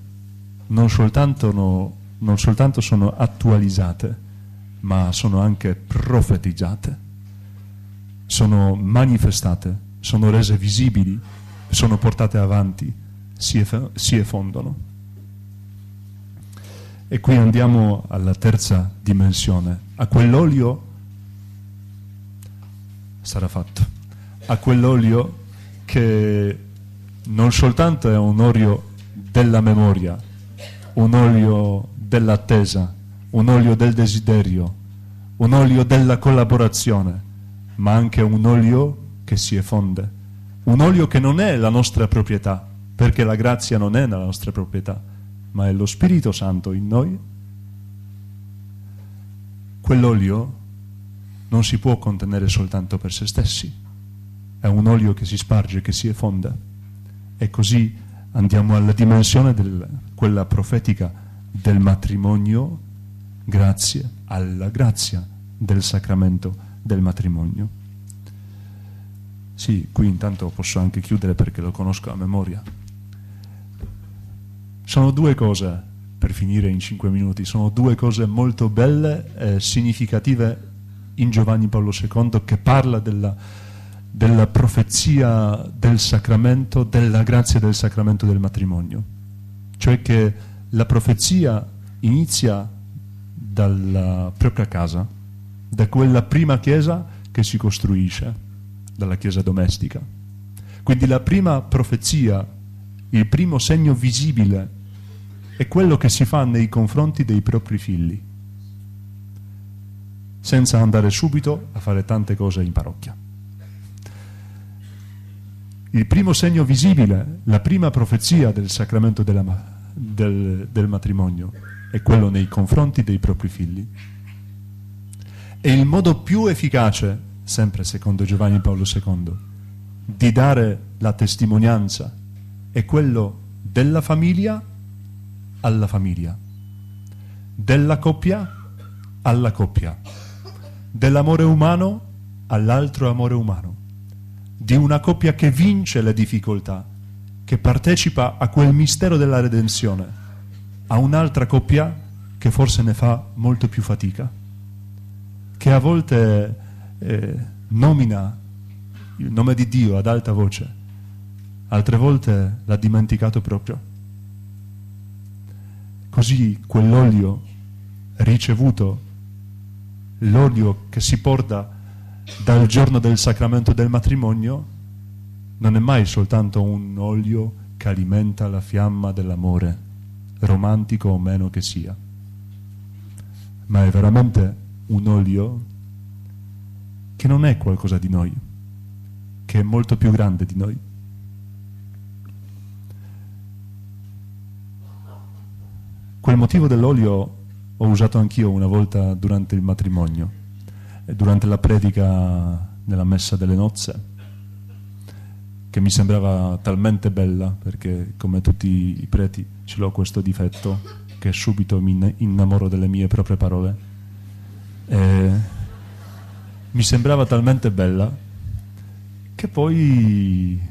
non soltanto, no, non soltanto sono attualizzate, ma sono anche profetizzate, sono manifestate, sono rese visibili, sono portate avanti, si, si effondono. E qui andiamo alla terza dimensione, a quell'olio sarà fatto, a quell'olio che non soltanto è un olio della memoria, un olio dell'attesa, un olio del desiderio, un olio della collaborazione, ma anche un olio che si effonde, un olio che non è la nostra proprietà, perché la grazia non è la nostra proprietà, ma è lo Spirito Santo in noi. Quell'olio non si può contenere soltanto per se stessi, è un olio che si sparge, che si effonda. E così andiamo alla dimensione del, quella profetica del matrimonio grazie alla grazia del sacramento del matrimonio. Sì, qui intanto posso anche chiudere perché lo conosco a memoria. Sono due cose, per finire in cinque minuti, sono due cose molto belle e significative in Giovanni Paolo II che parla della della profezia del sacramento, della grazia del sacramento del matrimonio. Cioè che la profezia inizia dalla propria casa, da quella prima chiesa che si costruisce, dalla chiesa domestica. Quindi la prima profezia, il primo segno visibile, è quello che si fa nei confronti dei propri figli, senza andare subito a fare tante cose in parrocchia. Il primo segno visibile, la prima profezia del sacramento della, del, del matrimonio è quello nei confronti dei propri figli. E il modo più efficace, sempre secondo Giovanni Paolo II, di dare la testimonianza è quello della famiglia alla famiglia, della coppia alla coppia, dell'amore umano all'altro amore umano di una coppia che vince le difficoltà, che partecipa a quel mistero della redenzione, a un'altra coppia che forse ne fa molto più fatica, che a volte eh, nomina il nome di Dio ad alta voce, altre volte l'ha dimenticato proprio. Così quell'olio ricevuto, l'olio che si porta dal giorno del sacramento del matrimonio, non è mai soltanto un olio che alimenta la fiamma dell'amore, romantico o meno che sia, ma è veramente un olio che non è qualcosa di noi, che è molto più grande di noi. Quel motivo dell'olio ho usato anch'io una volta durante il matrimonio, durante la predica nella messa delle nozze, che mi sembrava talmente bella, perché come tutti i preti ce l'ho questo difetto, che subito mi innamoro delle mie proprie parole. E mi sembrava talmente bella che poi,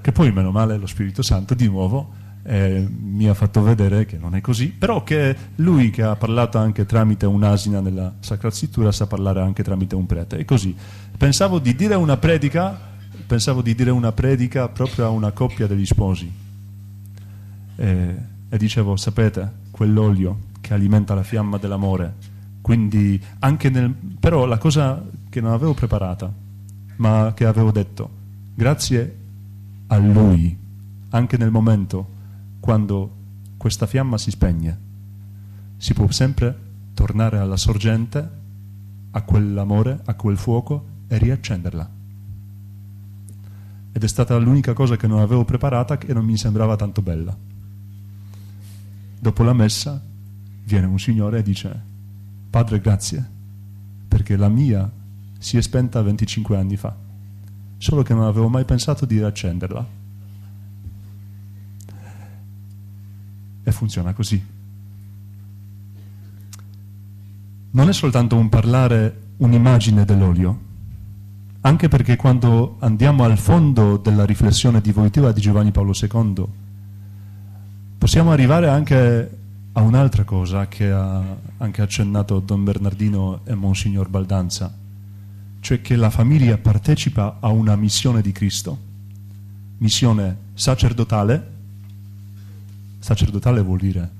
che poi, meno male, lo Spirito Santo di nuovo eh, mi ha fatto vedere che non è così, però che lui che ha parlato anche tramite un'asina nella Sacra Scrittura sa parlare anche tramite un prete. E così pensavo di dire una predica, pensavo di dire una predica proprio a una coppia degli sposi. E, e dicevo, sapete, quell'olio che alimenta la fiamma dell'amore, quindi anche nel, però la cosa che non avevo preparata, ma che avevo detto, grazie a lui, anche nel momento quando questa fiamma si spegne, si può sempre tornare alla sorgente, a quell'amore, a quel fuoco e riaccenderla. Ed è stata l'unica cosa che non avevo preparata e non mi sembrava tanto bella. Dopo la messa viene un signore e dice, Padre grazie, perché la mia si è spenta 25 anni fa, solo che non avevo mai pensato di riaccenderla E funziona così. Non è soltanto un parlare un'immagine dell'olio, anche perché quando andiamo al fondo della riflessione divotiva di Giovanni Paolo II, possiamo arrivare anche a un'altra cosa che ha anche accennato Don Bernardino e Monsignor Baldanza, cioè che la famiglia partecipa a una missione di Cristo, missione sacerdotale, Sacerdotale vuol dire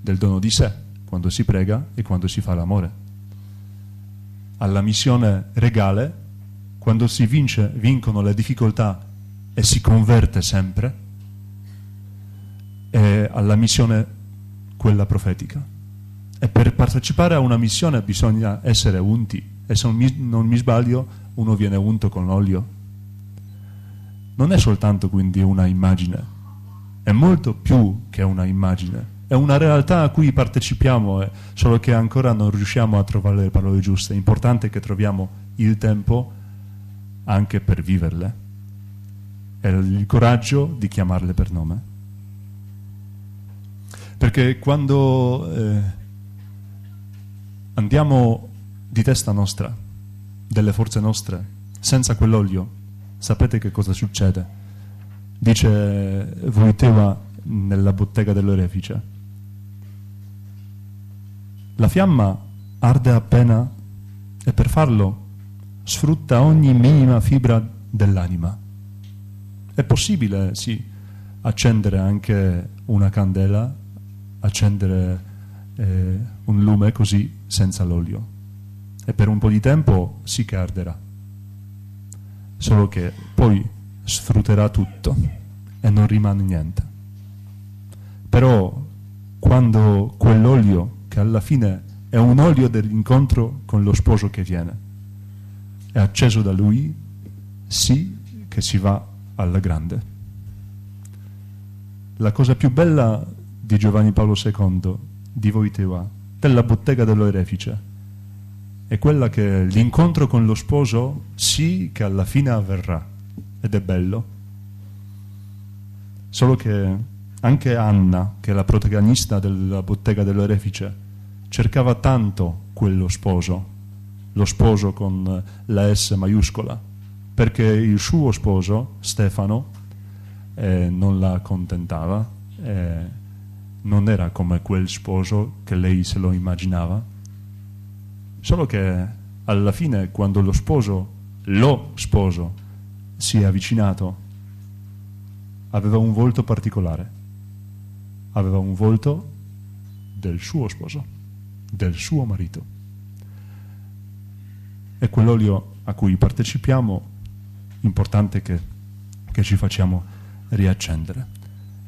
del dono di sé, quando si prega e quando si fa l'amore. Alla missione regale, quando si vince, vincono le difficoltà e si converte sempre, e alla missione quella profetica. E per partecipare a una missione bisogna essere unti, e se non mi, non mi sbaglio, uno viene unto con l'olio. Non è soltanto quindi una immagine, è molto più che una immagine, è una realtà a cui partecipiamo, eh, solo che ancora non riusciamo a trovare le parole giuste. È importante che troviamo il tempo anche per viverle e il coraggio di chiamarle per nome. Perché quando eh, andiamo di testa nostra, delle forze nostre, senza quell'olio, sapete che cosa succede? dice Wojtyła nella bottega dell'orefice. La fiamma arde appena e per farlo sfrutta ogni minima fibra dell'anima. È possibile, sì, accendere anche una candela, accendere eh, un lume così senza l'olio. E per un po' di tempo sì che arderà. Solo che poi sfrutterà tutto e non rimane niente. Però quando quell'olio, che alla fine è un olio dell'incontro con lo sposo che viene, è acceso da lui, sì che si va alla grande. La cosa più bella di Giovanni Paolo II, di Voiteva, della bottega dell'orefice, è quella che l'incontro con lo sposo sì che alla fine avverrà ed è bello. Solo che anche Anna, che è la protagonista della bottega dell'orefice, cercava tanto quello sposo, lo sposo con la S maiuscola, perché il suo sposo, Stefano, eh, non la accontentava, eh, non era come quel sposo che lei se lo immaginava, solo che alla fine quando lo sposo, lo sposo, si è avvicinato, aveva un volto particolare, aveva un volto del suo sposo, del suo marito. E quell'olio a cui partecipiamo, importante che, che ci facciamo riaccendere.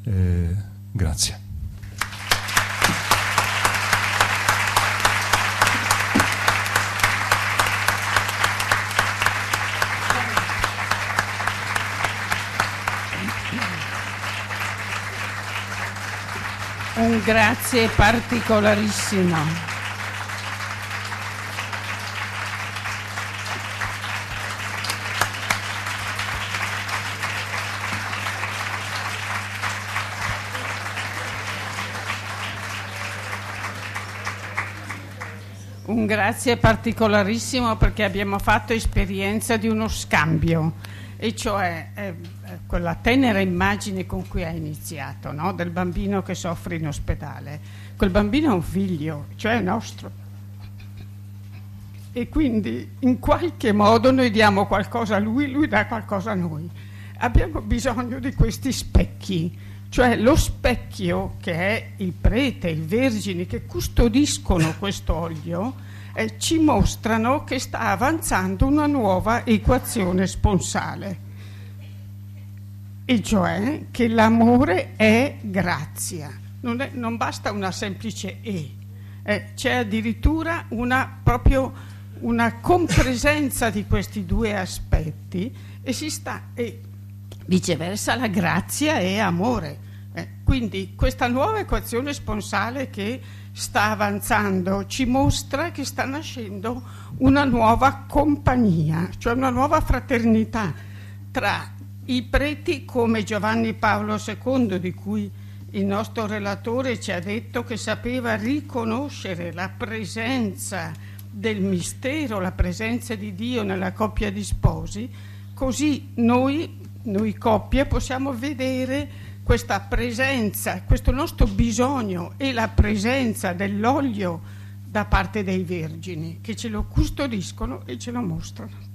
Eh, grazie. Un grazie particolarissimo. Un grazie particolarissimo perché abbiamo fatto esperienza di uno scambio e cioè eh, quella tenera immagine con cui ha iniziato, no? del bambino che soffre in ospedale. Quel bambino è un figlio, cioè è nostro. E quindi in qualche modo noi diamo qualcosa a lui, lui dà qualcosa a noi. Abbiamo bisogno di questi specchi, cioè lo specchio che è il prete, i vergini che custodiscono questo olio eh, ci mostrano che sta avanzando una nuova equazione sponsale, e cioè che l'amore è grazia, non, è, non basta una semplice E, eh, c'è addirittura una, proprio una compresenza di questi due aspetti e, si sta, e viceversa la grazia è amore. Eh, quindi questa nuova equazione sponsale che sta avanzando ci mostra che sta nascendo una nuova compagnia, cioè una nuova fraternità tra i preti come Giovanni Paolo II, di cui il nostro relatore ci ha detto che sapeva riconoscere la presenza del mistero, la presenza di Dio nella coppia di sposi, così noi, noi coppie possiamo vedere questa presenza, questo nostro bisogno e la presenza dell'olio da parte dei vergini che ce lo custodiscono e ce lo mostrano.